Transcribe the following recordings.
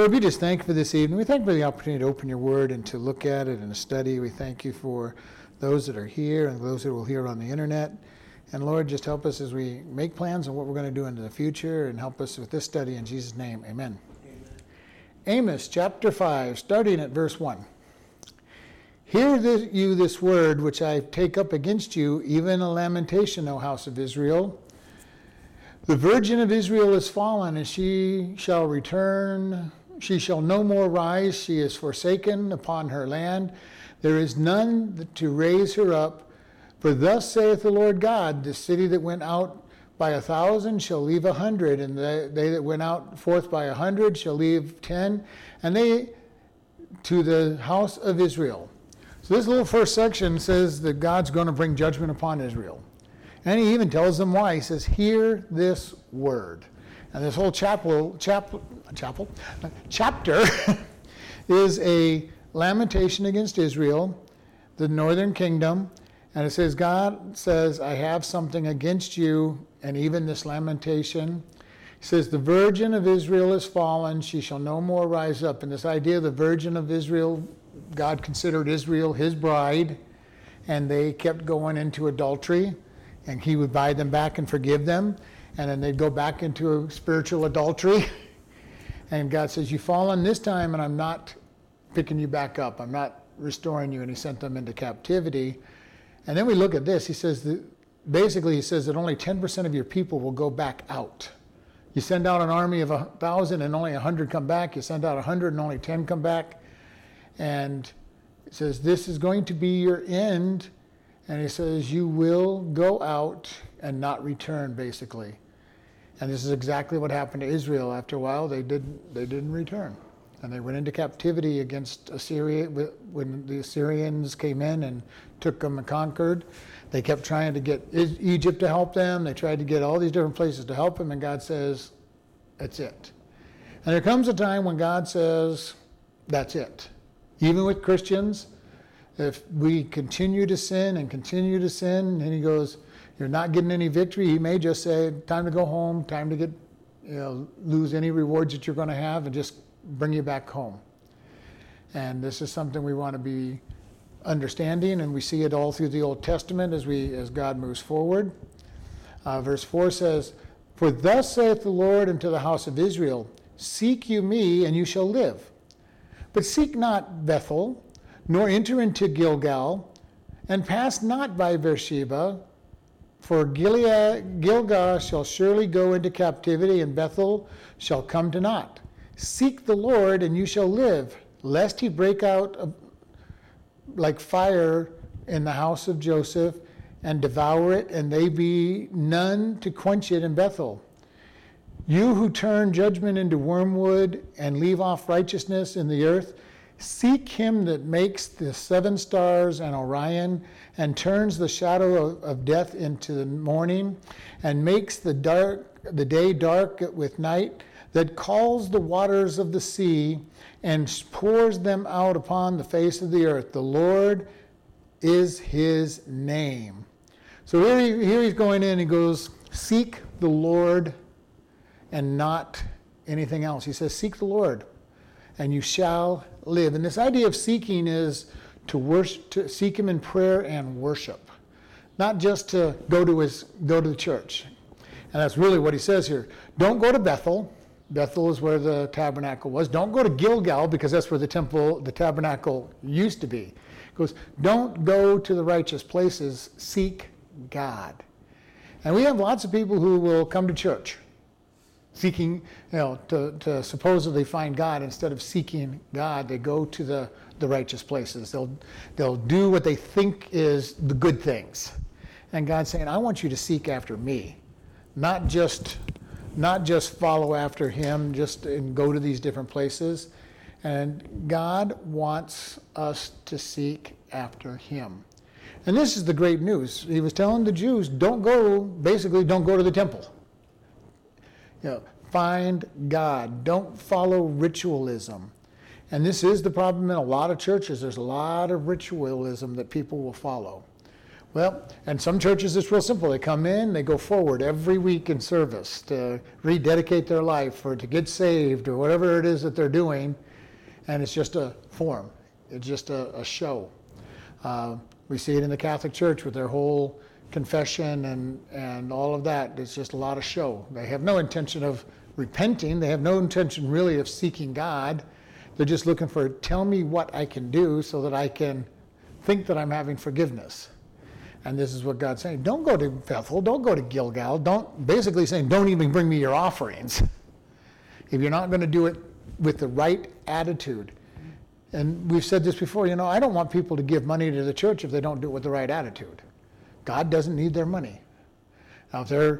Lord, we just thank you for this evening. We thank you for the opportunity to open your word and to look at it and to study. We thank you for those that are here and those that will hear on the internet. And Lord, just help us as we make plans on what we're going to do into the future and help us with this study in Jesus' name. Amen. Amen. Amos chapter 5, starting at verse 1. Hear this, you this word which I take up against you, even a lamentation, O house of Israel. The virgin of Israel is fallen, and she shall return. She shall no more rise. She is forsaken upon her land. There is none to raise her up. For thus saith the Lord God the city that went out by a thousand shall leave a hundred, and they, that went out forth by a hundred shall leave ten, and they to the house of Israel. So this little first section says that God's going to bring judgment upon Israel. And he even tells them why. He says, Hear this word. And this whole chapel, chapel, chapel chapter is a lamentation against Israel, the northern kingdom. And it says, God says, I have something against you, and even this lamentation. He says, The virgin of Israel is fallen, she shall no more rise up. And this idea of the virgin of Israel, God considered Israel his bride, and they kept going into adultery and he would buy them back and forgive them, and then they'd go back into a spiritual adultery. and God says, You've fallen this time, and I'm not picking you back up. I'm not restoring you. And he sent them into captivity. And then we look at this. He says that basically, he says that only 10% of your people will go back out. You send out an army of a thousand and only a hundred come back. You send out a hundred and only 10 come back. And it says, This is going to be your end and he says, You will go out and not return, basically. And this is exactly what happened to Israel. After a while, they didn't, they didn't return. And they went into captivity against Assyria. When the Assyrians came in and took them and conquered, they kept trying to get Egypt to help them. They tried to get all these different places to help them, and God says, That's it. And there comes a time when God says, That's it. Even with Christians, if we continue to sin and continue to sin, and he goes, You're not getting any victory, he may just say, Time to go home, time to get, you know, lose any rewards that you're going to have, and just bring you back home. And this is something we want to be understanding, and we see it all through the Old Testament as we as God moves forward. Uh, verse 4 says, For thus saith the Lord unto the house of Israel, Seek you me, and you shall live. But seek not Bethel, nor enter into Gilgal, and pass not by Beersheba, for Gilead, Gilgal shall surely go into captivity, and Bethel shall come to naught. Seek the Lord, and you shall live, lest he break out like fire in the house of Joseph and devour it, and they be none to quench it in Bethel. You who turn judgment into wormwood and leave off righteousness in the earth, Seek him that makes the seven stars and Orion, and turns the shadow of, of death into the morning, and makes the dark the day dark with night, that calls the waters of the sea and pours them out upon the face of the earth. The Lord is his name. So here, he, here he's going in, he goes, Seek the Lord and not anything else. He says, Seek the Lord and you shall live. And this idea of seeking is to worship, to seek Him in prayer and worship, not just to go to His go to the church. And that's really what He says here. Don't go to Bethel. Bethel is where the tabernacle was. Don't go to Gilgal because that's where the temple, the tabernacle used to be. He goes, don't go to the righteous places. Seek God. And we have lots of people who will come to church seeking, you know, to, to supposedly find God instead of seeking God, they go to the, the righteous places. They'll, they'll do what they think is the good things. And God's saying, I want you to seek after me, not just, not just follow after him, just and go to these different places. And God wants us to seek after him. And this is the great news. He was telling the Jews, don't go, basically, don't go to the temple. You know, find God. Don't follow ritualism. And this is the problem in a lot of churches. There's a lot of ritualism that people will follow. Well, and some churches it's real simple. They come in, they go forward every week in service to rededicate their life or to get saved or whatever it is that they're doing, and it's just a form. It's just a, a show. Uh, we see it in the Catholic Church with their whole confession and, and all of that. It's just a lot of show. They have no intention of repenting. They have no intention really of seeking God. They're just looking for, tell me what I can do so that I can think that I'm having forgiveness. And this is what God's saying. Don't go to Bethel. Don't go to Gilgal. Don't, basically saying, don't even bring me your offerings. If you're not going to do it with the right attitude. And we've said this before, you know, I don't want people to give money to the church if they don't do it with the right attitude. God doesn't need their money. Now, if they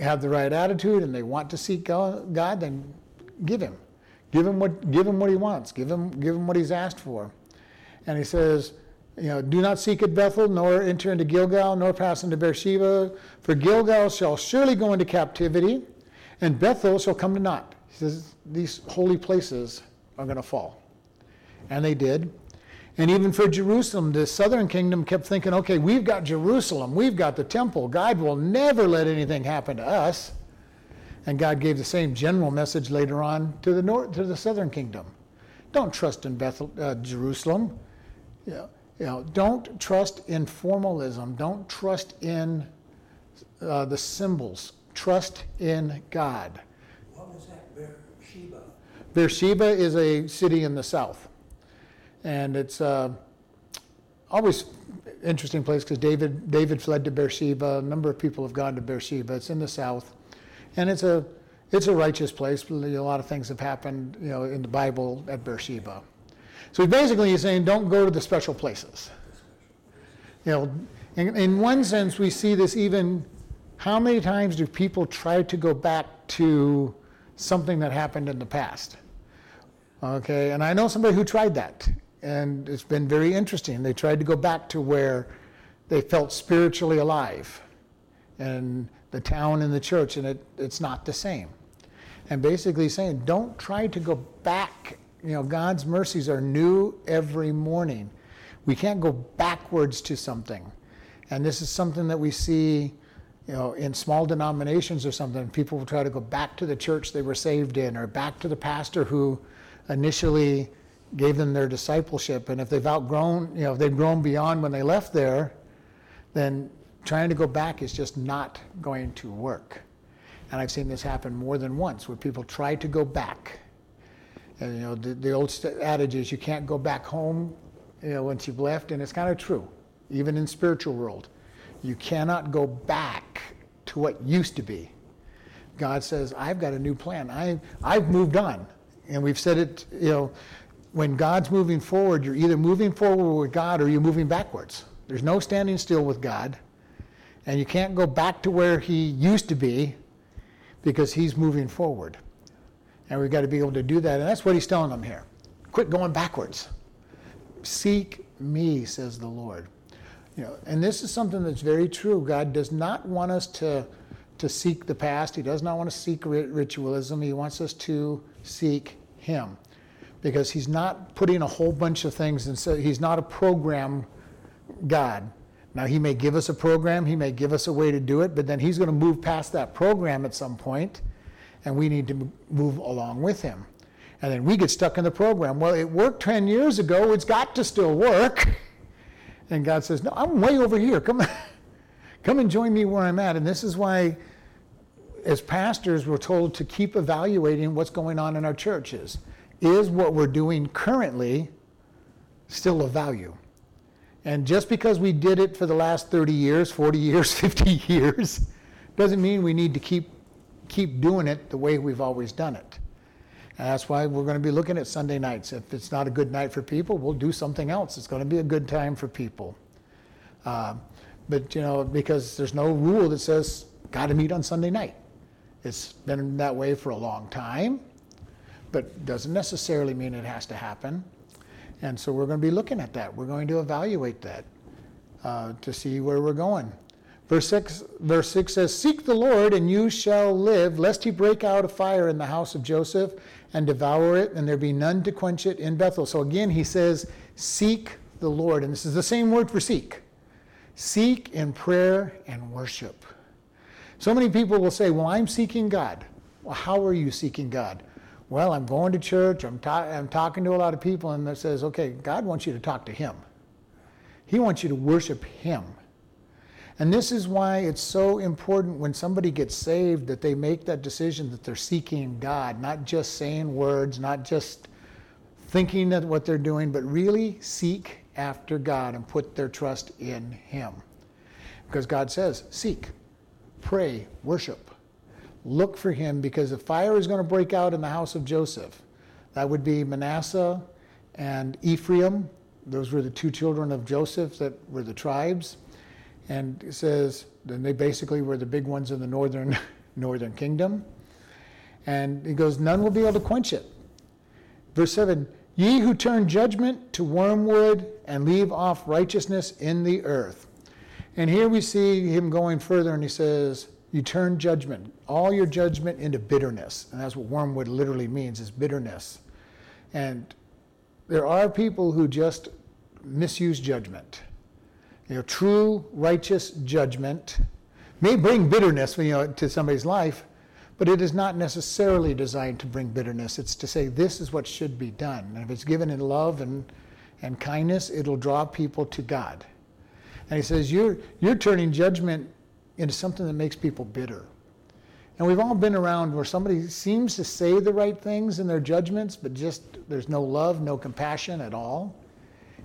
have the right attitude and they want to seek God, then give him. Give him what, give him what he wants. Give him, give him what he's asked for. And he says, you know, do not seek at Bethel, nor enter into Gilgal, nor pass into Beersheba, for Gilgal shall surely go into captivity, and Bethel shall come to naught. He says these holy places are going to fall. And they did. And even for Jerusalem, the southern kingdom kept thinking, okay, we've got Jerusalem, we've got the temple. God will never let anything happen to us. And God gave the same general message later on to the north, to the southern kingdom. Don't trust in Bethel, uh, Jerusalem. You know, you know, don't trust in formalism. Don't trust in uh, the symbols. Trust in God. What was that, Beersheba? Beersheba is a city in the south, and it's uh, always interesting place because David David fled to Beersheba. A number of people have gone to Beersheba. It's in the south, and it's a it's a righteous place. A lot of things have happened, you know, in the Bible at Beersheba. So basically, he's saying, don't go to the special places. You know, in, in one sense, we see this even. How many times do people try to go back to something that happened in the past? Okay, and I know somebody who tried that, and it's been very interesting. They tried to go back to where they felt spiritually alive, and the town and the church, and it, it's not the same. And basically saying, don't try to go back you know, God's mercies are new every morning. We can't go backwards to something. And this is something that we see, you know, in small denominations or something. People will try to go back to the church they were saved in or back to the pastor who initially gave them their discipleship. And if they've outgrown, you know, if they've grown beyond when they left there, then trying to go back is just not going to work. And I've seen this happen more than once where people try to go back and, you know, the, the old adage is you can't go back home, you know, once you've left, and it's kind of true, even in spiritual world. You cannot go back to what used to be. God says, I've got a new plan. I, I've moved on. And we've said it, you know, when God's moving forward, you're either moving forward with God or you're moving backwards. There's no standing still with God. And you can't go back to where He used to be because He's moving forward. And we've got to be able to do that. And that's what he's telling them here. Quit going backwards. Seek me, says the Lord. You know, and this is something that's very true. God does not want us to, to seek the past. He does not want to seek ritualism. He wants us to seek him. Because he's not putting a whole bunch of things and so he's not a program God. Now he may give us a program, he may give us a way to do it, but then he's going to move past that program at some point and we need to move along with him. And then we get stuck in the program. Well, it worked 10 years ago, it's got to still work. And God says, No, I'm way over here. Come, come and join me where I'm at. And this is why, as pastors, we're told to keep evaluating what's going on in our churches. Is what we're doing currently still of value? And just because we did it for the last 30 years, 40 years, 50 years, doesn't mean we need to keep keep doing it the way we've always done it. And that's why we're going to be looking at Sunday nights. If it's not a good night for people, we'll do something else. It's going to be a good time for people. Uh, but, you know, because there's no rule that says, got to meet on Sunday night. It's been that way for a long time, but doesn't necessarily mean it has to happen. And so we're going to be looking at that. We're going to evaluate that uh, to see where we're going. Verse 6, verse 6 says, Seek the Lord, and you shall live, lest he break out a fire in the house of Joseph and devour it, and there be none to quench it in Bethel. So again, he says, Seek the Lord. And this is the same word for seek. Seek in prayer and worship. So many people will say, Well, I'm seeking God. Well, how are you seeking God? Well, I'm going to church, I'm, ta- I'm talking to a lot of people, and that says, Okay, God wants you to talk to Him. He wants you to worship Him. And this is why it's so important when somebody gets saved that they make that decision that they're seeking God, not just saying words, not just thinking that what they're doing, but really seek after God and put their trust in Him. Because God says, seek, pray, worship. Look for Him because the fire is going to break out in the house of Joseph. That would be Manasseh and Ephraim. Those were the two children of Joseph that were the tribes. And it says, then they basically were the big ones in the northern, northern kingdom. And he goes, none will be able to quench it. Verse 7 Ye who turn judgment to wormwood and leave off righteousness in the earth. And here we see him going further, and he says, You turn judgment, all your judgment into bitterness. And that's what wormwood literally means, is bitterness. And there are people who just misuse judgment. You know, true righteous judgment may bring bitterness you know, to somebody's life, but it is not necessarily designed to bring bitterness. It's to say this is what should be done. And if it's given in love and, and kindness, it'll draw people to God. And he says, you're, you're turning judgment into something that makes people bitter. And we've all been around where somebody seems to say the right things in their judgments, but just there's no love, no compassion at all.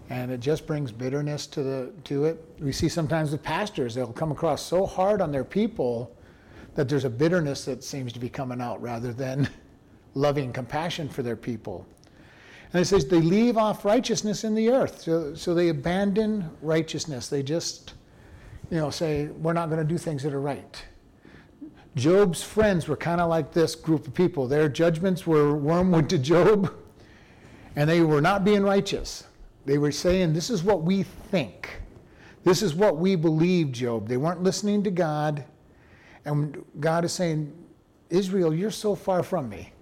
And it just brings bitterness to, the, to it. We see sometimes with pastors, they'll come across so hard on their people that there's a bitterness that seems to be coming out rather than loving compassion for their people. And it says they leave off righteousness in the earth. So, so they abandon righteousness. They just, you know, say, we're not going to do things that are right. Job's friends were kind of like this group of people. Their judgments were wormwood to Job, and they were not being righteous. They were saying, This is what we think. This is what we believe, Job. They weren't listening to God. And God is saying, Israel, you're so far from me.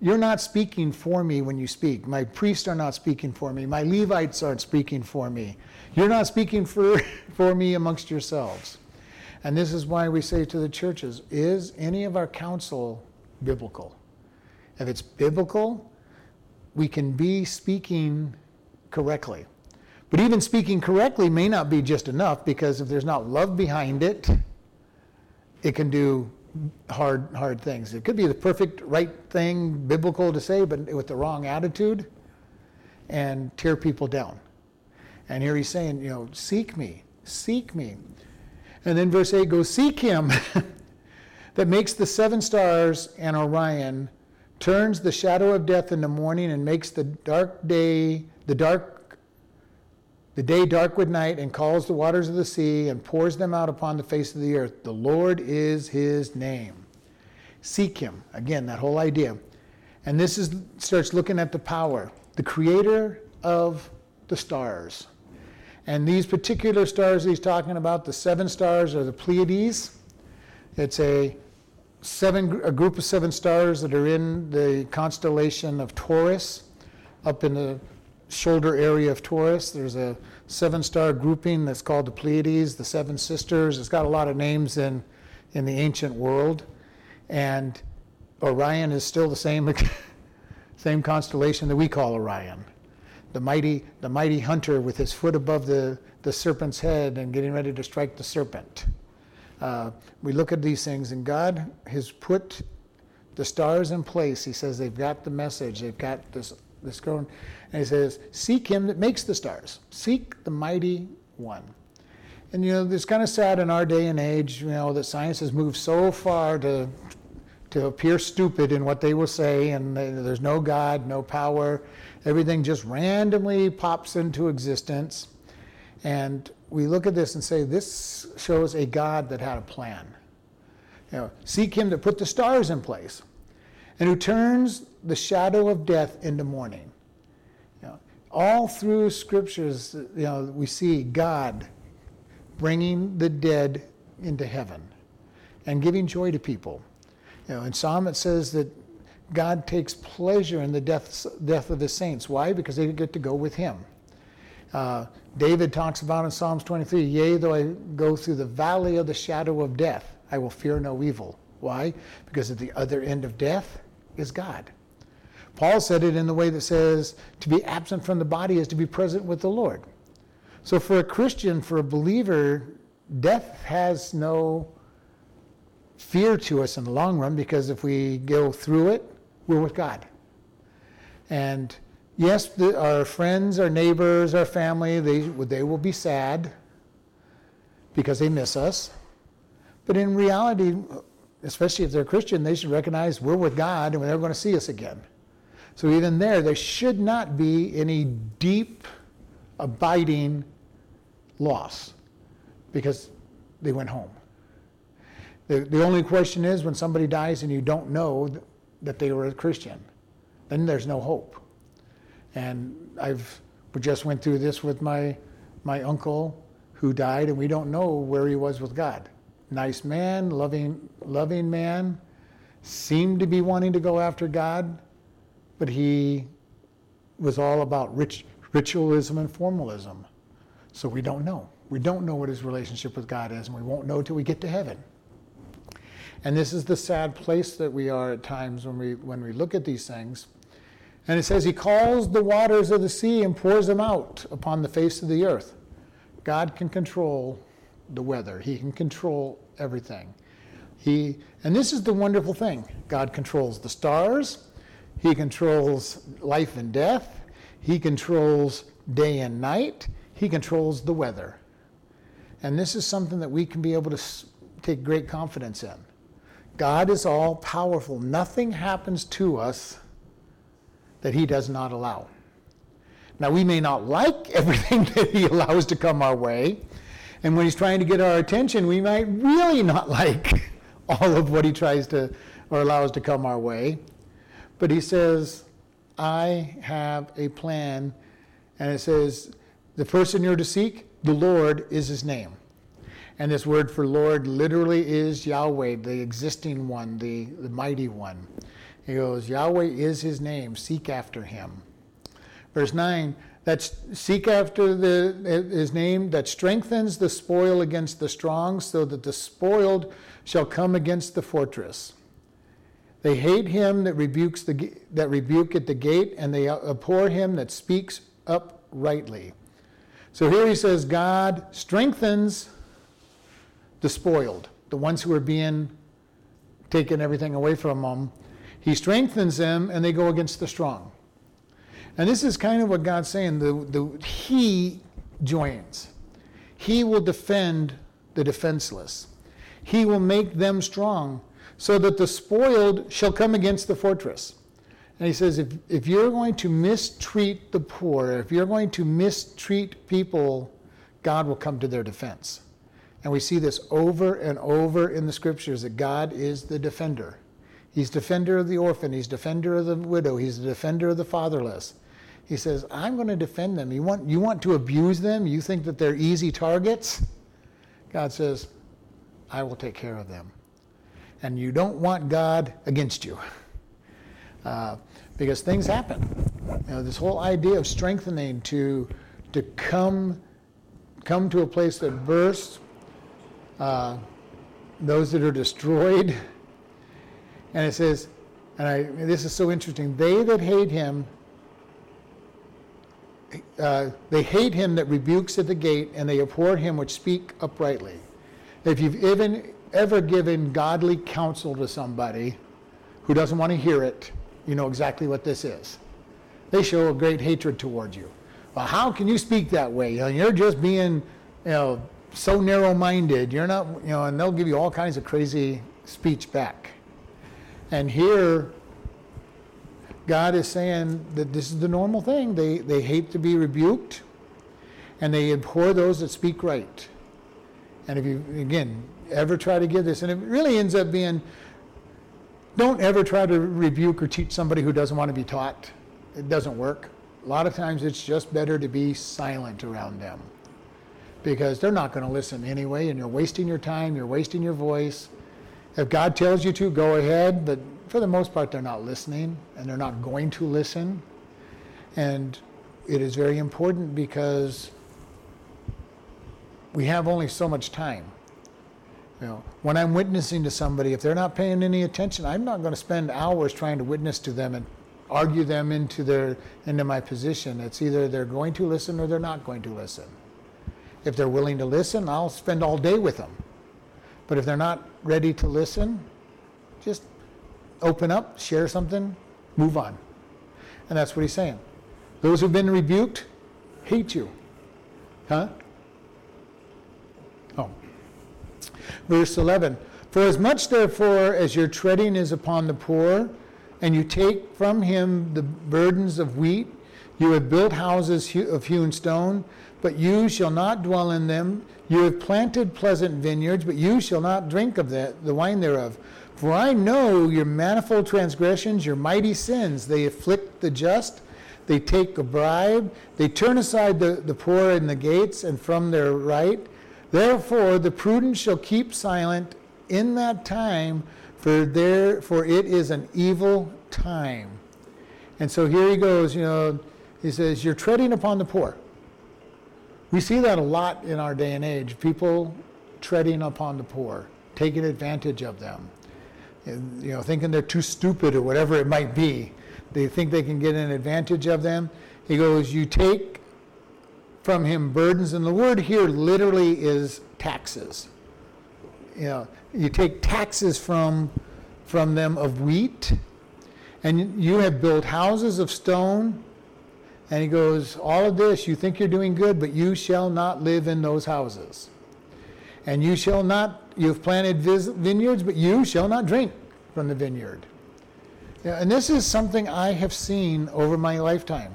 You're not speaking for me when you speak. My priests are not speaking for me. My Levites aren't speaking for me. You're not speaking for, for me amongst yourselves. And this is why we say to the churches is any of our counsel biblical? If it's biblical, we can be speaking correctly. But even speaking correctly may not be just enough because if there's not love behind it, it can do hard hard things. It could be the perfect right thing biblical to say, but with the wrong attitude and tear people down. And here he's saying, you know, seek me, seek me. And then verse 8 goes, Seek him that makes the seven stars and Orion, turns the shadow of death in the morning, and makes the dark day, the dark the day dark with night, and calls the waters of the sea, and pours them out upon the face of the earth. The Lord is his name. Seek him. Again, that whole idea. And this is starts looking at the power, the creator of the stars. And these particular stars he's talking about, the seven stars are the Pleiades. It's a seven a group of seven stars that are in the constellation of Taurus, up in the shoulder area of Taurus. There's a seven star grouping that's called the Pleiades, the Seven Sisters. It's got a lot of names in, in the ancient world. And Orion is still the same, same constellation that we call Orion. The mighty, the mighty hunter with his foot above the, the serpent's head and getting ready to strike the serpent. Uh, we look at these things, and God has put the stars in place. He says they've got the message, they've got this, this going. And he says, Seek him that makes the stars, seek the mighty one. And you know, it's kind of sad in our day and age, you know, that science has moved so far to, to appear stupid in what they will say, and there's no God, no power. Everything just randomly pops into existence. And we look at this and say, this shows a God that had a plan. You know, seek him to put the stars in place and who turns the shadow of death into morning all through scriptures, you know, we see God bringing the dead into heaven and giving joy to people. You know, in Psalm it says that God takes pleasure in the death, death of the saints. Why? Because they get to go with Him. Uh, David talks about in Psalms 23 Yea, though I go through the valley of the shadow of death, I will fear no evil. Why? Because at the other end of death is God. Paul said it in the way that says to be absent from the body is to be present with the Lord. So for a Christian, for a believer, death has no fear to us in the long run because if we go through it, we're with God. And yes, the, our friends, our neighbors, our family, they, they will be sad because they miss us. But in reality, especially if they're Christian, they should recognize we're with God and they're never going to see us again. So even there, there should not be any deep, abiding loss because they went home. The, the only question is when somebody dies and you don't know that they were a Christian, then there's no hope. And I've we just went through this with my my uncle who died, and we don't know where he was with God. Nice man, loving loving man, seemed to be wanting to go after God, but he was all about rich, ritualism and formalism. So we don't know. We don't know what his relationship with God is, and we won't know till we get to heaven. And this is the sad place that we are at times when we when we look at these things. And it says he calls the waters of the sea and pours them out upon the face of the earth. God can control the weather. He can control everything. He and this is the wonderful thing. God controls the stars. He controls life and death. He controls day and night. He controls the weather. And this is something that we can be able to take great confidence in. God is all powerful. Nothing happens to us that He does not allow. Now, we may not like everything that He allows to come our way. And when He's trying to get our attention, we might really not like all of what He tries to or allows to come our way. But He says, I have a plan. And it says, the person you're to seek, the Lord is his name. And this word for Lord literally is Yahweh, the existing one, the, the mighty one. He goes, Yahweh is his name, seek after him. Verse 9, that seek after the, his name that strengthens the spoil against the strong, so that the spoiled shall come against the fortress. They hate him that rebukes the that rebuke at the gate, and they abhor him that speaks uprightly. So here he says, God strengthens the spoiled, the ones who are being taken everything away from them. He strengthens them, and they go against the strong. And this is kind of what God's saying. The, the, he joins. He will defend the defenseless. He will make them strong, so that the spoiled shall come against the fortress. And he says, if, if you're going to mistreat the poor, if you're going to mistreat people, God will come to their defense. And we see this over and over in the scriptures that God is the defender. He's defender of the orphan, he's defender of the widow, he's the defender of the fatherless. He says, I'm going to defend them. You want, you want to abuse them? You think that they're easy targets? God says, I will take care of them. And you don't want God against you. Uh, because things happen. You know, this whole idea of strengthening to to come come to a place that bursts, uh, those that are destroyed, and it says, and I this is so interesting. They that hate him. Uh, they hate him that rebukes at the gate, and they abhor him which speak uprightly. If you've even ever given godly counsel to somebody who doesn't want to hear it, you know exactly what this is. They show a great hatred towards you. Well, how can you speak that way? You're just being, you know, so narrow-minded. You're not, you know, and they'll give you all kinds of crazy speech back. And here, God is saying that this is the normal thing. They, they hate to be rebuked, and they abhor those that speak right. And if you, again, ever try to give this, and it really ends up being don't ever try to rebuke or teach somebody who doesn't want to be taught. It doesn't work. A lot of times it's just better to be silent around them because they're not going to listen anyway, and you're wasting your time, you're wasting your voice. If God tells you to, go ahead, but for the most part, they're not listening and they're not going to listen. And it is very important because we have only so much time. You know, when I'm witnessing to somebody, if they're not paying any attention, I'm not going to spend hours trying to witness to them and argue them into their into my position. It's either they're going to listen or they're not going to listen. If they're willing to listen, I'll spend all day with them. But if they're not ready to listen, just open up, share something, move on. And that's what he's saying. Those who've been rebuked hate you. Huh? Oh. Verse 11 For as much therefore as your treading is upon the poor, and you take from him the burdens of wheat, you have built houses of hewn stone, but you shall not dwell in them. You have planted pleasant vineyards, but you shall not drink of the, the wine thereof. For I know your manifold transgressions, your mighty sins. They afflict the just, they take a bribe, they turn aside the, the poor in the gates and from their right. Therefore, the prudent shall keep silent in that time, for, there, for it is an evil time. And so here he goes, you know, he says, You're treading upon the poor. We see that a lot in our day and age people treading upon the poor, taking advantage of them, you know, thinking they're too stupid or whatever it might be. They think they can get an advantage of them. He goes, You take from him burdens, and the word here literally is taxes. You know, you take taxes from from them of wheat, and you have built houses of stone and he goes, All of this, you think you're doing good, but you shall not live in those houses. And you shall not, you've planted vineyards, but you shall not drink from the vineyard. And this is something I have seen over my lifetime.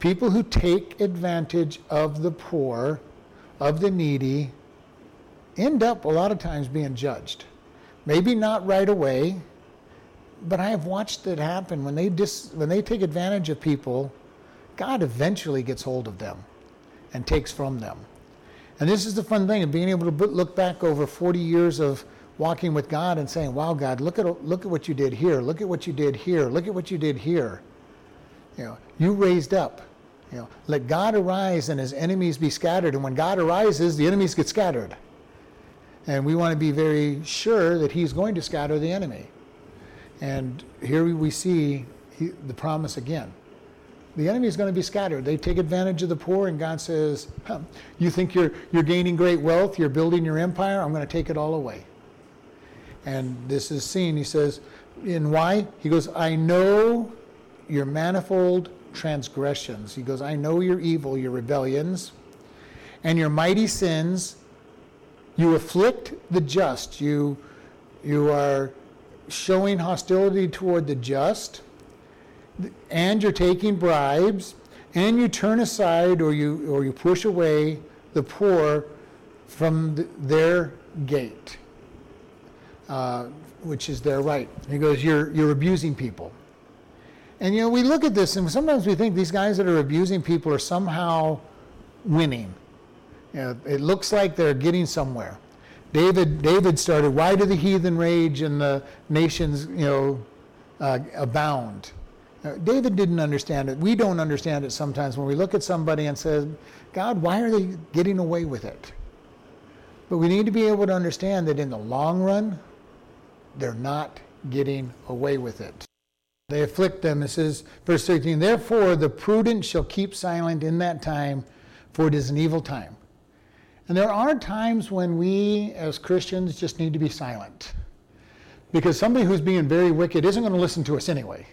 People who take advantage of the poor, of the needy, end up a lot of times being judged. Maybe not right away, but I have watched it happen when they dis, when they take advantage of people God eventually gets hold of them and takes from them. And this is the fun thing of being able to look back over 40 years of walking with God and saying, "Wow, God, look at look at what you did here. Look at what you did here. Look at what you did here. You know, you raised up. You know, let God arise and his enemies be scattered. And when God arises, the enemies get scattered. And we want to be very sure that he's going to scatter the enemy. And here we see the promise again the enemy is going to be scattered. They take advantage of the poor, and God says, huh, You think you're, you're gaining great wealth, you're building your empire, I'm going to take it all away. And this is seen, he says, In why? He goes, I know your manifold transgressions. He goes, I know your evil, your rebellions, and your mighty sins. You afflict the just. You, you are showing hostility toward the just and you're taking bribes, and you turn aside or you, or you push away the poor from the, their gate, uh, which is their right. He goes, you're, you're abusing people. And you know, we look at this and sometimes we think these guys that are abusing people are somehow winning. You know, it looks like they're getting somewhere. David, David started, why do the heathen rage and the nations, you know, uh, abound? Uh, David didn't understand it. We don't understand it sometimes when we look at somebody and say, God, why are they getting away with it? But we need to be able to understand that in the long run, they're not getting away with it. They afflict them. It says, verse 13, Therefore the prudent shall keep silent in that time, for it is an evil time. And there are times when we as Christians just need to be silent. Because somebody who's being very wicked isn't going to listen to us anyway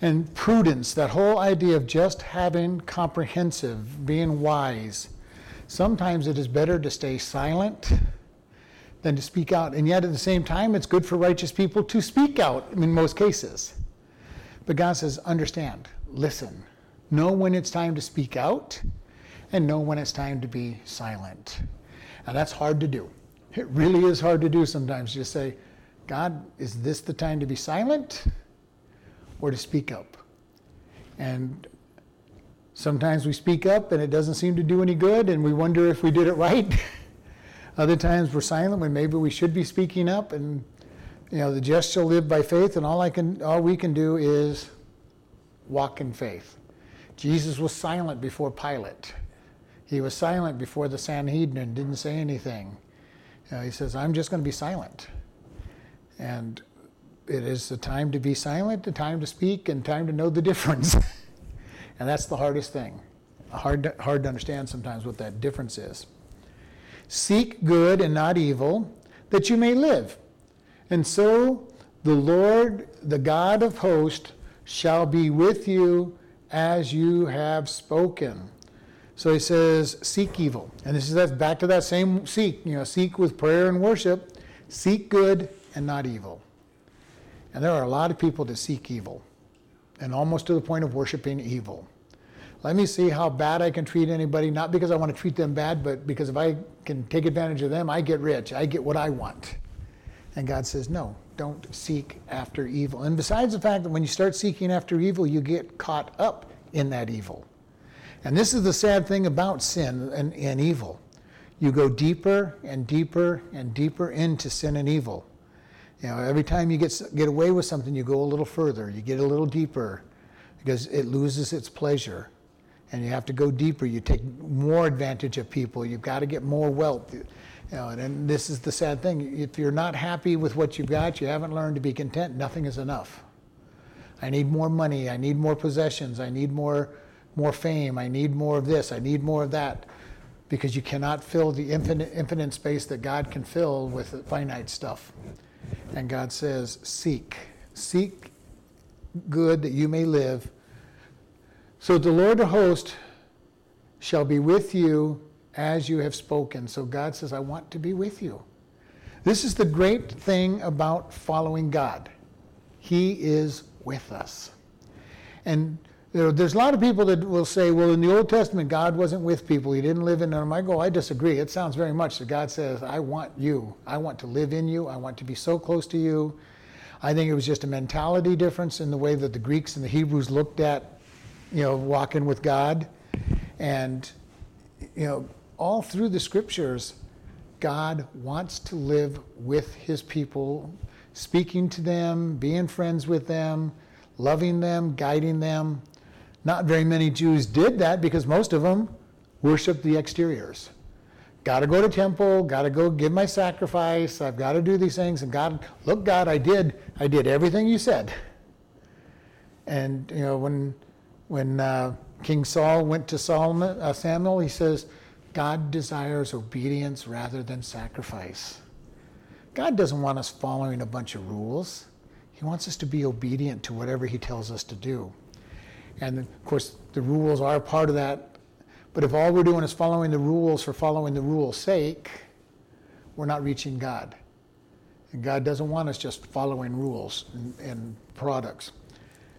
and prudence, that whole idea of just having comprehensive, being wise. Sometimes it is better to stay silent than to speak out. And yet at the same time, it's good for righteous people to speak out in most cases. But God says, understand, listen, know when it's time to speak out, and know when it's time to be silent. And that's hard to do. It really is hard to do sometimes. Just say, God, is this the time to be silent? Or to speak up. And sometimes we speak up and it doesn't seem to do any good and we wonder if we did it right. Other times we're silent when maybe we should be speaking up and you know the just shall live by faith and all I can all we can do is walk in faith. Jesus was silent before Pilate. He was silent before the Sanhedrin, didn't say anything. Uh, he says, I'm just going to be silent. And it is the time to be silent, the time to speak, and time to know the difference. and that's the hardest thing. Hard to, hard to understand sometimes what that difference is. Seek good and not evil, that you may live. And so the Lord, the God of hosts, shall be with you as you have spoken. So he says, seek evil. And this is that's back to that same seek, you know, seek with prayer and worship, seek good and not evil. And there are a lot of people that seek evil, and almost to the point of worshiping evil. Let me see how bad I can treat anybody, not because I want to treat them bad, but because if I can take advantage of them, I get rich. I get what I want. And God says, no, don't seek after evil. And besides the fact that when you start seeking after evil, you get caught up in that evil. And this is the sad thing about sin and, and evil. You go deeper and deeper and deeper into sin and evil. You know, every time you get, get away with something, you go a little further, you get a little deeper because it loses its pleasure. And you have to go deeper. You take more advantage of people. You've got to get more wealth. You know, and, and this is the sad thing. If you're not happy with what you've got, you haven't learned to be content, nothing is enough. I need more money. I need more possessions. I need more, more fame. I need more of this. I need more of that. Because you cannot fill the infinite, infinite space that God can fill with finite stuff. And God says, Seek, seek good that you may live. So the Lord of hosts shall be with you as you have spoken. So God says, I want to be with you. This is the great thing about following God. He is with us. And you know, there's a lot of people that will say, well, in the Old Testament, God wasn't with people. He didn't live in them. I go, I disagree. It sounds very much that God says, I want you. I want to live in you. I want to be so close to you. I think it was just a mentality difference in the way that the Greeks and the Hebrews looked at, you know, walking with God. And, you know, all through the scriptures, God wants to live with his people, speaking to them, being friends with them, loving them, guiding them. Not very many Jews did that because most of them worshiped the exteriors. Got to go to temple, got to go give my sacrifice, I've got to do these things. And God, look, God, I did, I did everything you said. And, you know, when, when uh, King Saul went to Solomon, uh, Samuel, he says, God desires obedience rather than sacrifice. God doesn't want us following a bunch of rules. He wants us to be obedient to whatever He tells us to do. And of course, the rules are part of that. But if all we're doing is following the rules for following the rules' sake, we're not reaching God. And God doesn't want us just following rules and, and products.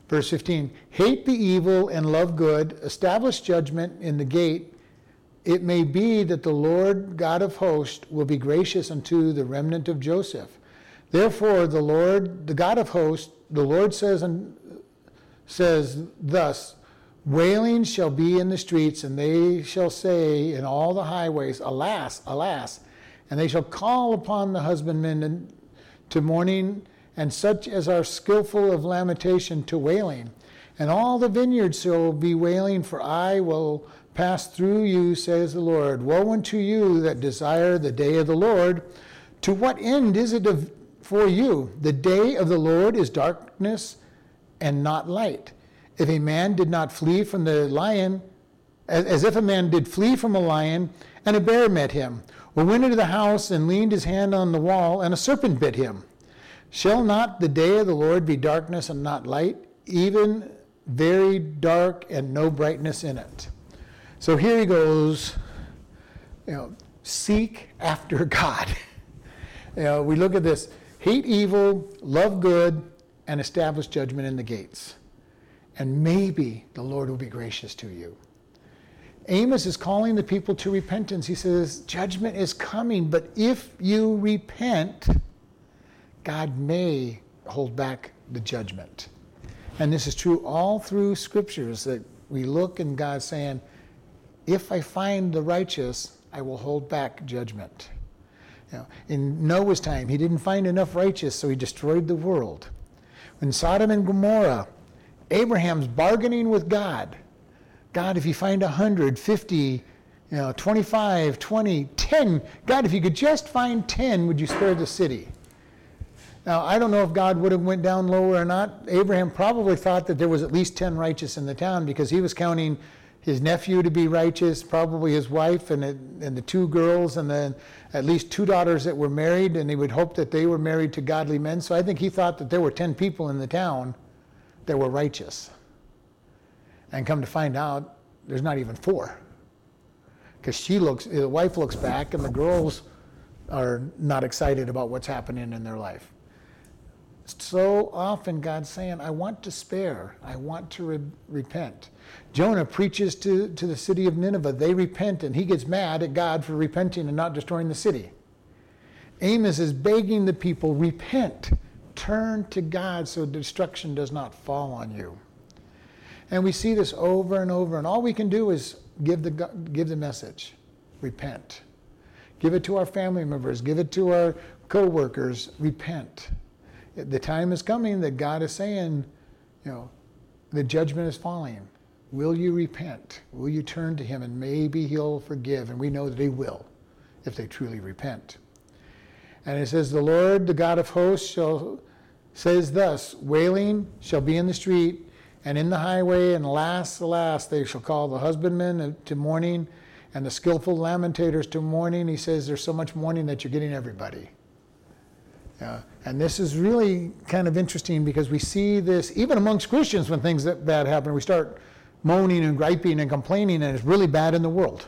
Verse 15 Hate the evil and love good, establish judgment in the gate. It may be that the Lord God of hosts will be gracious unto the remnant of Joseph. Therefore, the Lord, the God of hosts, the Lord says, says thus Wailing shall be in the streets, and they shall say in all the highways, Alas, alas. And they shall call upon the husbandmen to mourning, and such as are skillful of lamentation to wailing. And all the vineyards shall be wailing, for I will pass through you, says the Lord. Woe unto you that desire the day of the Lord. To what end is it of, for you? The day of the Lord is darkness and not light. If a man did not flee from the lion, as, if a man did flee from a lion, and a bear met him, or went into the house and leaned his hand on the wall, and a serpent bit him. Shall not the day of the Lord be darkness and not light, even very dark and no brightness in it? So here he goes, you know, seek after God. you know, we look at this hate evil, love good, and establish judgment in the gates. And maybe the Lord will be gracious to you. Amos is calling the people to repentance. He says, Judgment is coming, but if you repent, God may hold back the judgment. And this is true all through scriptures that we look and God's saying, If I find the righteous, I will hold back judgment. You know, in Noah's time, he didn't find enough righteous, so he destroyed the world. In Sodom and Gomorrah, Abraham's bargaining with God. God, if you find 100, 50, you know, 25, 20, 10, God, if you could just find 10, would you spare the city? Now, I don't know if God would have went down lower or not. Abraham probably thought that there was at least 10 righteous in the town because he was counting his nephew to be righteous, probably his wife and, and the two girls, and then at least two daughters that were married, and he would hope that they were married to godly men. So I think he thought that there were 10 people in the town that were righteous. And come to find out, there's not even four. Because she looks, the wife looks back, and the girls are not excited about what's happening in their life. So often God's saying, I want to spare, I want to re- repent. Jonah preaches to, to the city of Nineveh. They repent, and he gets mad at God for repenting and not destroying the city. Amos is begging the people, repent, turn to God so destruction does not fall on you. And we see this over and over, and all we can do is give the, give the message repent. Give it to our family members, give it to our co workers, repent. The time is coming that God is saying, you know, the judgment is falling. Will you repent? Will you turn to Him? And maybe He'll forgive. And we know that He will if they truly repent. And it says, The Lord, the God of hosts, shall says thus wailing shall be in the street and in the highway, and alas, alas, they shall call the husbandmen to mourning and the skillful lamentators to mourning. He says there's so much mourning that you're getting everybody. Uh, and this is really kind of interesting because we see this even amongst Christians when things that bad happen. We start moaning and griping and complaining, and it's really bad in the world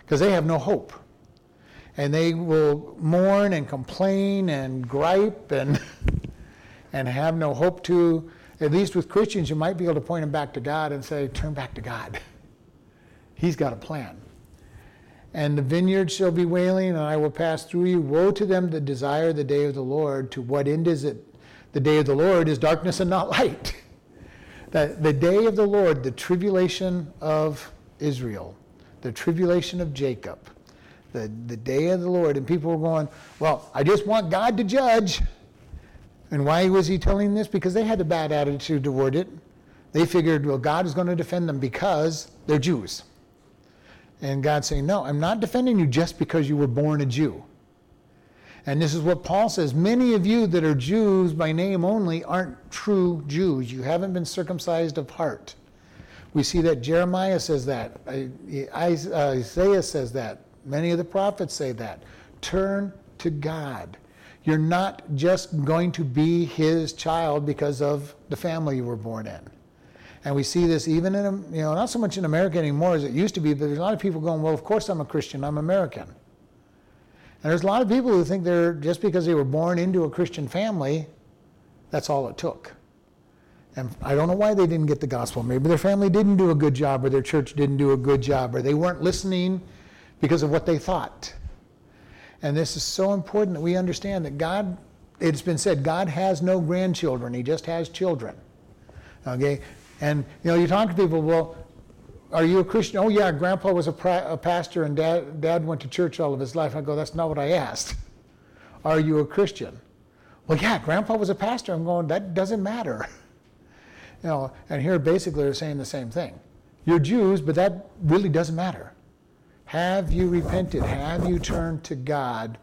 because they have no hope. And they will mourn and complain and gripe and, and have no hope to. At least with Christians, you might be able to point them back to God and say, Turn back to God. He's got a plan. And the vineyard shall be wailing, and I will pass through you. Woe to them that desire the day of the Lord. To what end is it? The day of the Lord is darkness and not light. That the day of the Lord, the tribulation of Israel, the tribulation of Jacob, the, the day of the Lord. And people were going, Well, I just want God to judge. And why was he telling this? Because they had a bad attitude toward it. They figured, well, God is going to defend them because they're Jews. And God's saying, No, I'm not defending you just because you were born a Jew. And this is what Paul says many of you that are Jews by name only aren't true Jews. You haven't been circumcised of heart. We see that Jeremiah says that, Isaiah says that, many of the prophets say that. Turn to God. You're not just going to be his child because of the family you were born in. And we see this even in, you know, not so much in America anymore as it used to be, but there's a lot of people going, well, of course I'm a Christian, I'm American. And there's a lot of people who think they're, just because they were born into a Christian family, that's all it took. And I don't know why they didn't get the gospel. Maybe their family didn't do a good job, or their church didn't do a good job, or they weren't listening because of what they thought. And this is so important that we understand that God, it's been said, God has no grandchildren, He just has children. Okay? And you know, you talk to people, well, are you a Christian? Oh yeah, Grandpa was a, pra- a pastor and dad, dad went to church all of his life. I go, that's not what I asked. Are you a Christian? Well, yeah, Grandpa was a pastor. I'm going, that doesn't matter. You know, and here basically they're saying the same thing. You're Jews, but that really doesn't matter. Have you repented? Have you turned to God?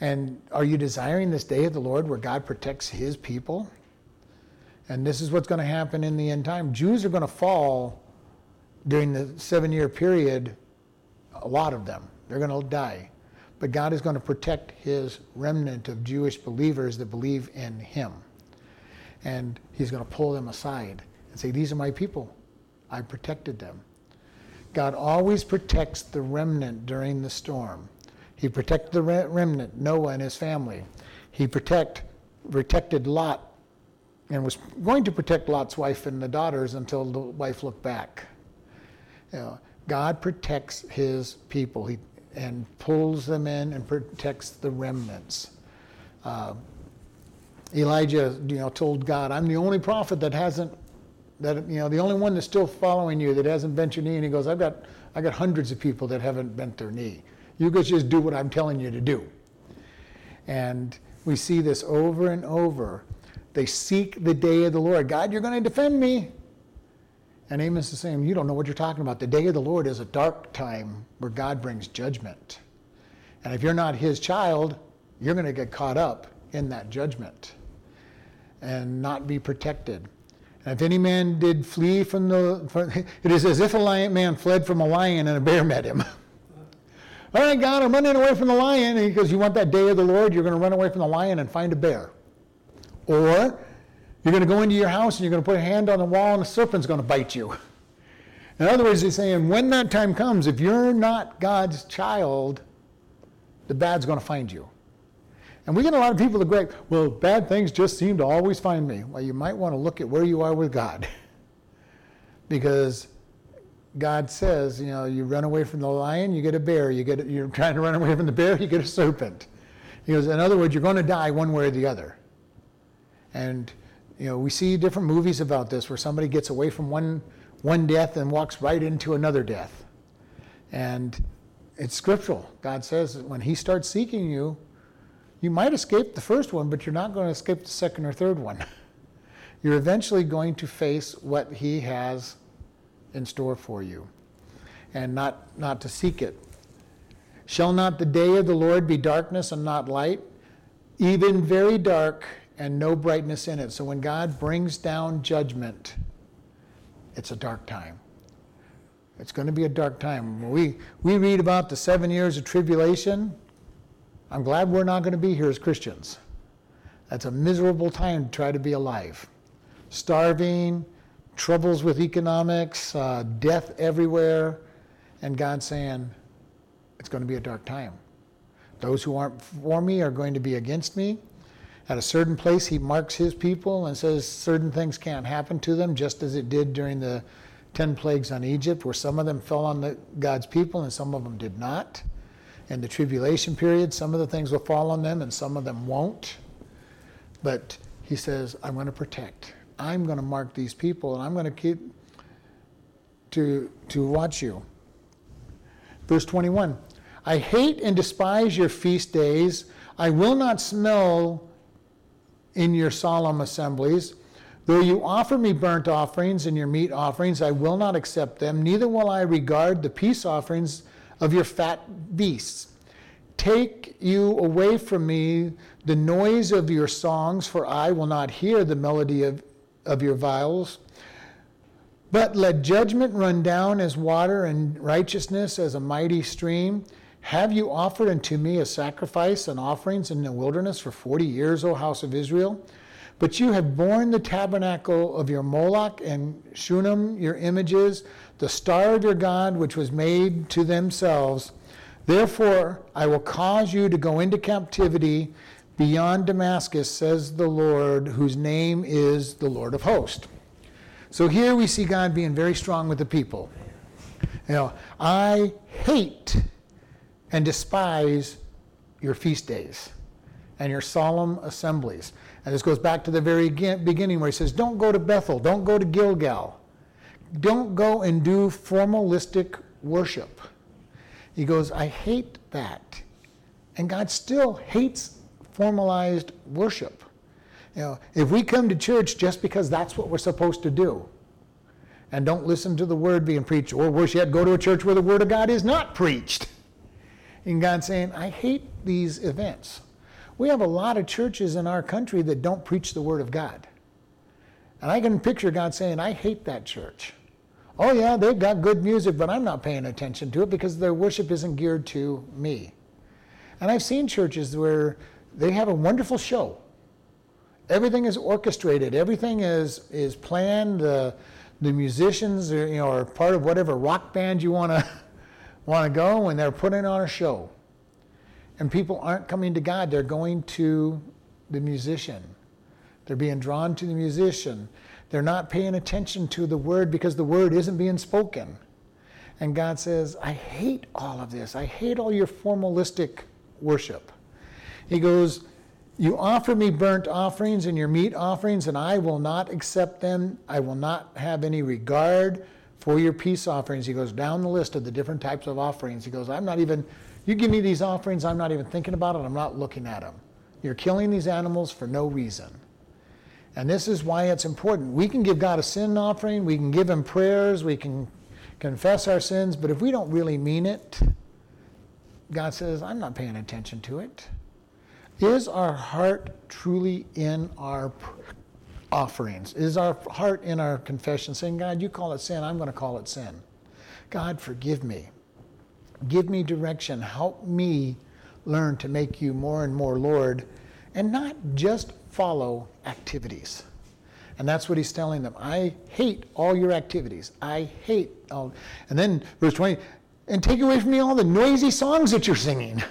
And are you desiring this day of the Lord where God protects his people? And this is what's going to happen in the end time. Jews are going to fall during the seven year period, a lot of them. They're going to die. But God is going to protect his remnant of Jewish believers that believe in him. And he's going to pull them aside and say, These are my people. I protected them. God always protects the remnant during the storm. He protected the remnant, Noah and his family. He protect, protected Lot and was going to protect Lot's wife and the daughters until the wife looked back. You know, God protects his people he, and pulls them in and protects the remnants. Uh, Elijah, you know, told God, "I'm the only prophet that hasn't, that you know, the only one that's still following you that hasn't bent your knee." And he goes, "I've got, I got hundreds of people that haven't bent their knee. You guys just do what I'm telling you to do." And we see this over and over they seek the day of the Lord. God, you're going to defend me. And Amos is saying, You don't know what you're talking about. The day of the Lord is a dark time where God brings judgment. And if you're not his child, you're going to get caught up in that judgment and not be protected. And if any man did flee from the, it is as if a lion, man fled from a lion and a bear met him. All right, God, I'm running away from the lion. And he goes, You want that day of the Lord? You're going to run away from the lion and find a bear. Or you're going to go into your house and you're going to put a hand on the wall and a serpent's going to bite you. In other words, he's saying, when that time comes, if you're not God's child, the bad's going to find you. And we get a lot of people that go, well, bad things just seem to always find me. Well, you might want to look at where you are with God. because God says, you know, you run away from the lion, you get a bear. You get, you're trying to run away from the bear, you get a serpent. He goes, in other words, you're going to die one way or the other. And you know, we see different movies about this where somebody gets away from one, one death and walks right into another death. And it's scriptural. God says that when He starts seeking you, you might escape the first one, but you're not going to escape the second or third one. You're eventually going to face what He has in store for you and not, not to seek it. Shall not the day of the Lord be darkness and not light? Even very dark and no brightness in it. So when God brings down judgment, it's a dark time. It's going to be a dark time. When we, we read about the seven years of tribulation, I'm glad we're not going to be here as Christians. That's a miserable time to try to be alive. Starving, troubles with economics, uh, death everywhere, and God saying, it's going to be a dark time. Those who aren't for me are going to be against me. At a certain place, he marks his people and says certain things can't happen to them, just as it did during the 10 plagues on Egypt, where some of them fell on the, God's people and some of them did not. In the tribulation period, some of the things will fall on them and some of them won't. But he says, I'm going to protect. I'm going to mark these people and I'm going to keep to, to watch you. Verse 21 I hate and despise your feast days. I will not smell in your solemn assemblies. Though you offer me burnt offerings and your meat offerings, I will not accept them, neither will I regard the peace offerings of your fat beasts. Take you away from me the noise of your songs, for I will not hear the melody of, of your viols. But let judgment run down as water and righteousness as a mighty stream. Have you offered unto me a sacrifice and offerings in the wilderness for forty years, O house of Israel? But you have borne the tabernacle of your Moloch and Shunem, your images, the star of your God, which was made to themselves. Therefore, I will cause you to go into captivity beyond Damascus, says the Lord, whose name is the Lord of hosts. So here we see God being very strong with the people. You know, I hate and despise your feast days and your solemn assemblies. And this goes back to the very beginning where he says, Don't go to Bethel, don't go to Gilgal, don't go and do formalistic worship. He goes, I hate that. And God still hates formalized worship. You know, if we come to church just because that's what we're supposed to do, and don't listen to the word being preached, or worse yet, go to a church where the word of God is not preached, and God saying, I hate these events. We have a lot of churches in our country that don't preach the Word of God. And I can picture God saying, I hate that church. Oh, yeah, they've got good music, but I'm not paying attention to it because their worship isn't geared to me. And I've seen churches where they have a wonderful show. Everything is orchestrated, everything is, is planned. The, the musicians are, you know, are part of whatever rock band you want to want to go and they're putting on a show. And people aren't coming to God, they're going to the musician. They're being drawn to the musician. They're not paying attention to the word because the word isn't being spoken. And God says, I hate all of this. I hate all your formalistic worship. He goes, You offer me burnt offerings and your meat offerings, and I will not accept them. I will not have any regard for your peace offerings. He goes down the list of the different types of offerings. He goes, I'm not even, you give me these offerings, I'm not even thinking about it, I'm not looking at them. You're killing these animals for no reason. And this is why it's important. We can give God a sin offering, we can give Him prayers, we can confess our sins, but if we don't really mean it, God says, I'm not paying attention to it. Is our heart truly in our offerings? Is our heart in our confession saying, God, you call it sin, I'm going to call it sin? God, forgive me. Give me direction. Help me learn to make you more and more Lord and not just follow activities. And that's what he's telling them. I hate all your activities. I hate all. And then verse 20, and take away from me all the noisy songs that you're singing.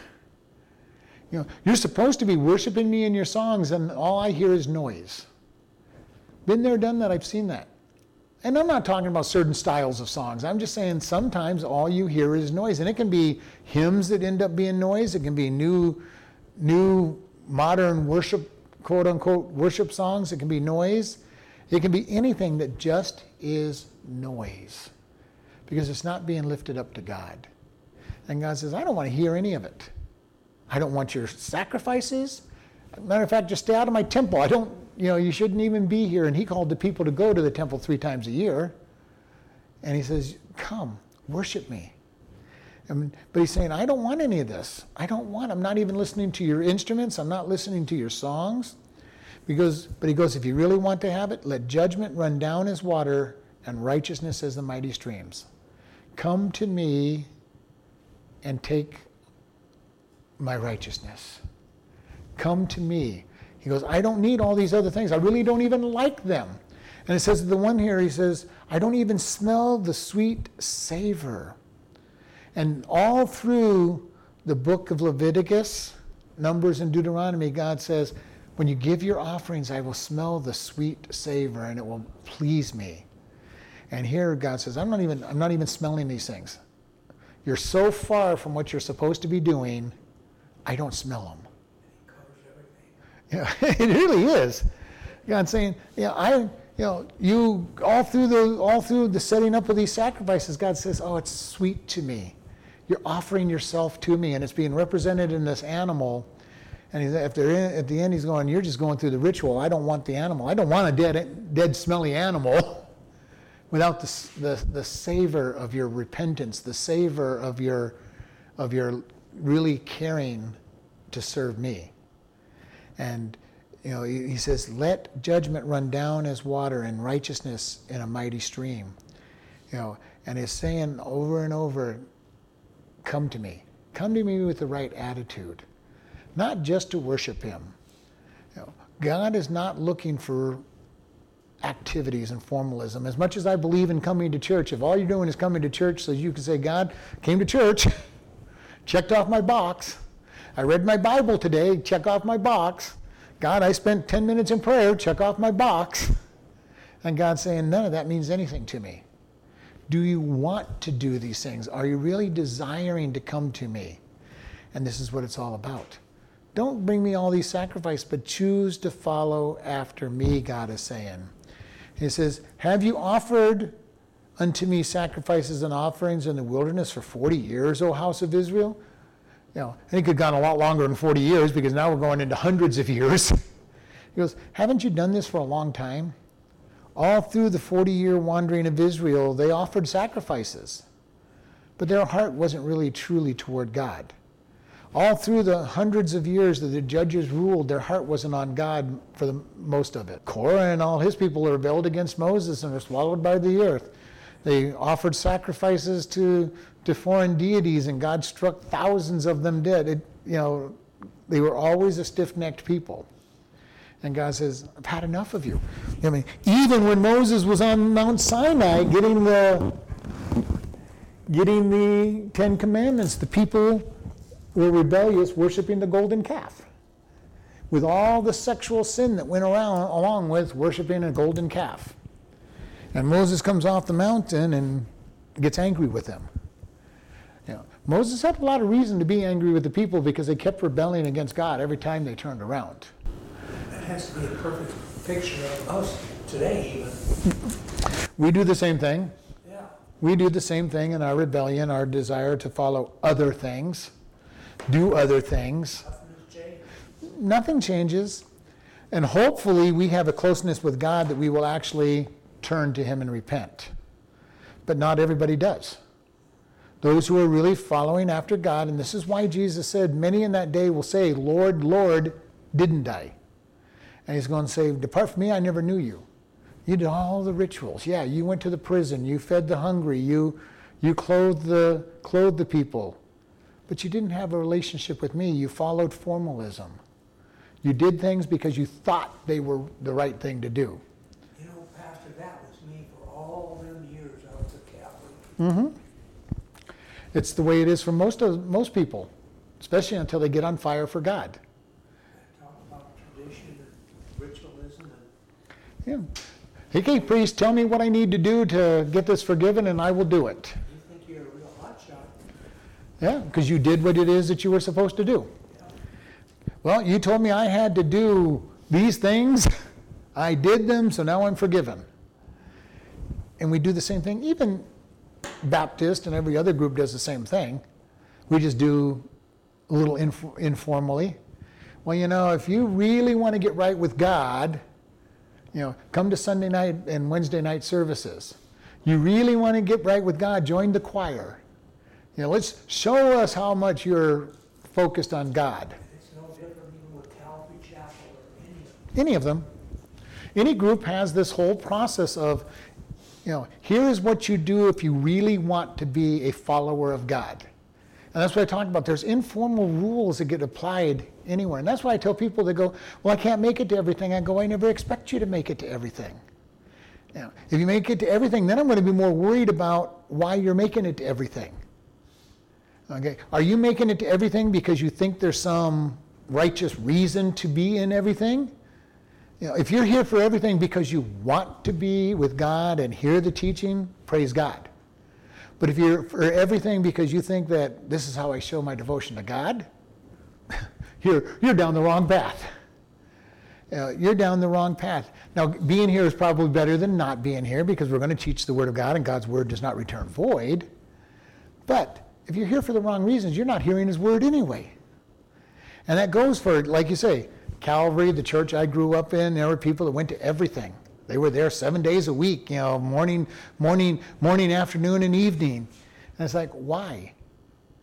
You know, you're supposed to be worshiping me in your songs, and all I hear is noise. Been there, done that. I've seen that. And I'm not talking about certain styles of songs. I'm just saying sometimes all you hear is noise. And it can be hymns that end up being noise. It can be new, new modern worship, quote unquote, worship songs. It can be noise. It can be anything that just is noise because it's not being lifted up to God. And God says, I don't want to hear any of it. I don't want your sacrifices. Matter of fact, just stay out of my temple. I don't you know, you shouldn't even be here. And he called the people to go to the temple three times a year. And he says, Come, worship me. And, but he's saying, I don't want any of this. I don't want, I'm not even listening to your instruments. I'm not listening to your songs. Because, but he goes, if you really want to have it, let judgment run down as water and righteousness as the mighty streams. Come to me and take my righteousness. Come to me. He goes, I don't need all these other things. I really don't even like them. And it says the one here, he says, I don't even smell the sweet savor. And all through the book of Leviticus, Numbers, and Deuteronomy, God says, when you give your offerings, I will smell the sweet savor and it will please me. And here God says, I'm not even, I'm not even smelling these things. You're so far from what you're supposed to be doing, I don't smell them. Yeah, it really is. God saying, yeah, I, you know, you all through the all through the setting up of these sacrifices, God says, oh, it's sweet to me. You're offering yourself to me, and it's being represented in this animal. And if they're in, at the end, he's going, you're just going through the ritual. I don't want the animal. I don't want a dead, dead, smelly animal. Without the, the, the savor of your repentance, the savor of your, of your really caring to serve me. And you know, he, says, "Let judgment run down as water, and righteousness in a mighty stream." You know, and he's saying over and over, "Come to me. Come to me with the right attitude, not just to worship Him." You know, God is not looking for activities and formalism. As much as I believe in coming to church, if all you're doing is coming to church so you can say, God came to church, checked off my box, I read my Bible today, check off my box. God, I spent 10 minutes in prayer, check off my box. And God's saying, none of that means anything to me. Do you want to do these things? Are you really desiring to come to me? And this is what it's all about. Don't bring me all these sacrifices, but choose to follow after me, God is saying. He says, Have you offered unto me sacrifices and offerings in the wilderness for 40 years, O house of Israel? You know, I think it had gone a lot longer than 40 years because now we're going into hundreds of years. he goes, Haven't you done this for a long time? All through the 40 year wandering of Israel, they offered sacrifices, but their heart wasn't really truly toward God. All through the hundreds of years that the judges ruled, their heart wasn't on God for the most of it. Korah and all his people rebelled against Moses and were swallowed by the earth. They offered sacrifices to to foreign deities, and God struck thousands of them dead. It, you know, they were always a stiff-necked people. And God says, I've had enough of you. I mean, even when Moses was on Mount Sinai getting the getting the Ten Commandments, the people were rebellious, worshiping the golden calf. With all the sexual sin that went around along with worshiping a golden calf. And Moses comes off the mountain and gets angry with them. Moses had a lot of reason to be angry with the people because they kept rebelling against God every time they turned around. That has to be a perfect picture of us today, even. We do the same thing. Yeah. We do the same thing in our rebellion, our desire to follow other things, do other things. Nothing has changed. Nothing changes. And hopefully, we have a closeness with God that we will actually turn to Him and repent. But not everybody does. Those who are really following after God, and this is why Jesus said, Many in that day will say, Lord, Lord, didn't I? And He's going to say, Depart from me, I never knew you. You did all the rituals. Yeah, you went to the prison, you fed the hungry, you, you clothed, the, clothed the people. But you didn't have a relationship with me. You followed formalism. You did things because you thought they were the right thing to do. You know, Pastor, that was me for all them years I was a Catholic. Mm-hmm. It's the way it is for most of most people, especially until they get on fire for God. Talk about tradition and ritualism and Yeah. Okay, priest, tell me what I need to do to get this forgiven, and I will do it. you think you're a real hotshot. Yeah, because you did what it is that you were supposed to do. Well, you told me I had to do these things. I did them, so now I'm forgiven. And we do the same thing. Even Baptist and every other group does the same thing. We just do a little inf- informally. Well, you know, if you really want to get right with God, you know, come to Sunday night and Wednesday night services. You really want to get right with God, join the choir. You know, let's show us how much you're focused on God. It's no different even with Calvary Chapel or any of them. Any of them. Any group has this whole process of, you know, here is what you do if you really want to be a follower of God. And that's what I talk about. There's informal rules that get applied anywhere. And that's why I tell people that go, well, I can't make it to everything. I go, I never expect you to make it to everything. Know, if you make it to everything, then I'm going to be more worried about why you're making it to everything. Okay, are you making it to everything because you think there's some righteous reason to be in everything? You know, if you're here for everything because you want to be with God and hear the teaching, praise God. But if you're for everything because you think that this is how I show my devotion to God, you're, you're down the wrong path. Uh, you're down the wrong path. Now, being here is probably better than not being here because we're going to teach the Word of God and God's Word does not return void. But if you're here for the wrong reasons, you're not hearing His Word anyway. And that goes for, like you say, Calvary, the church I grew up in, there were people that went to everything. They were there seven days a week, you know, morning, morning, morning, afternoon, and evening. And it's like, why?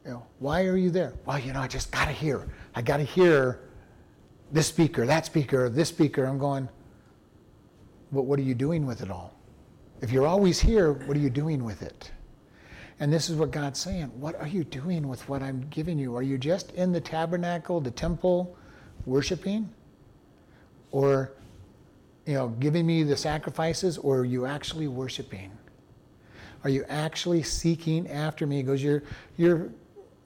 You know, why are you there? Well, you know, I just got to hear. I got to hear this speaker, that speaker, this speaker. I'm going, but what are you doing with it all? If you're always here, what are you doing with it? And this is what God's saying. What are you doing with what I'm giving you? Are you just in the tabernacle, the temple, worshiping? Or, you know, giving me the sacrifices? Or are you actually worshiping? Are you actually seeking after me? Goes, your, your,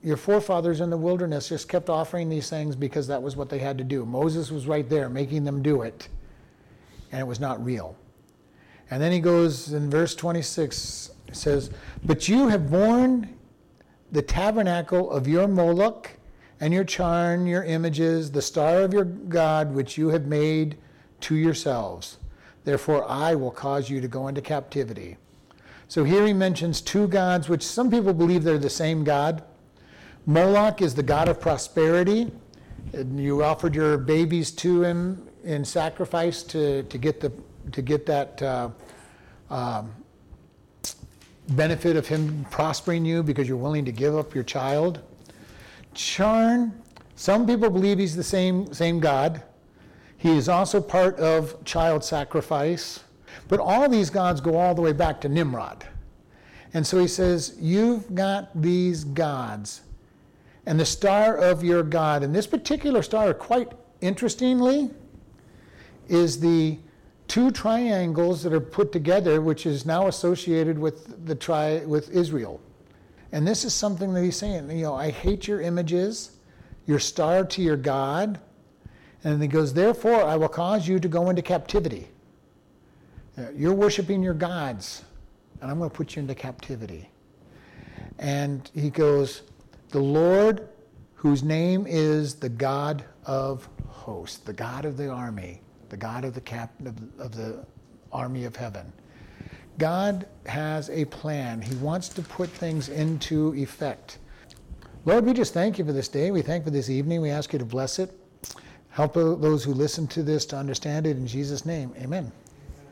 your forefathers in the wilderness just kept offering these things because that was what they had to do. Moses was right there making them do it, and it was not real. And then he goes in verse 26, says, But you have borne the tabernacle of your Moloch and your charn, your images, the star of your God, which you have made to yourselves. Therefore, I will cause you to go into captivity. So here he mentions two gods, which some people believe they're the same God. Moloch is the god of prosperity. And you offered your babies to him in sacrifice to, to, get, the, to get that uh, um, benefit of him prospering you because you're willing to give up your child. Charn, some people believe he's the same, same God. He is also part of child sacrifice. But all these gods go all the way back to Nimrod. And so he says, You've got these gods. And the star of your God, and this particular star, quite interestingly, is the two triangles that are put together, which is now associated with the tri- with Israel. And this is something that he's saying, you know, I hate your images, your star to your God. And he goes, Therefore, I will cause you to go into captivity. Uh, You're worshiping your gods, and I'm going to put you into captivity. And he goes, The Lord, whose name is the God of hosts, the God of the army, the God of the of, of the army of heaven. God has a plan. He wants to put things into effect. Lord, we just thank you for this day. We thank you for this evening. We ask you to bless it. Help those who listen to this to understand it in Jesus' name. Amen.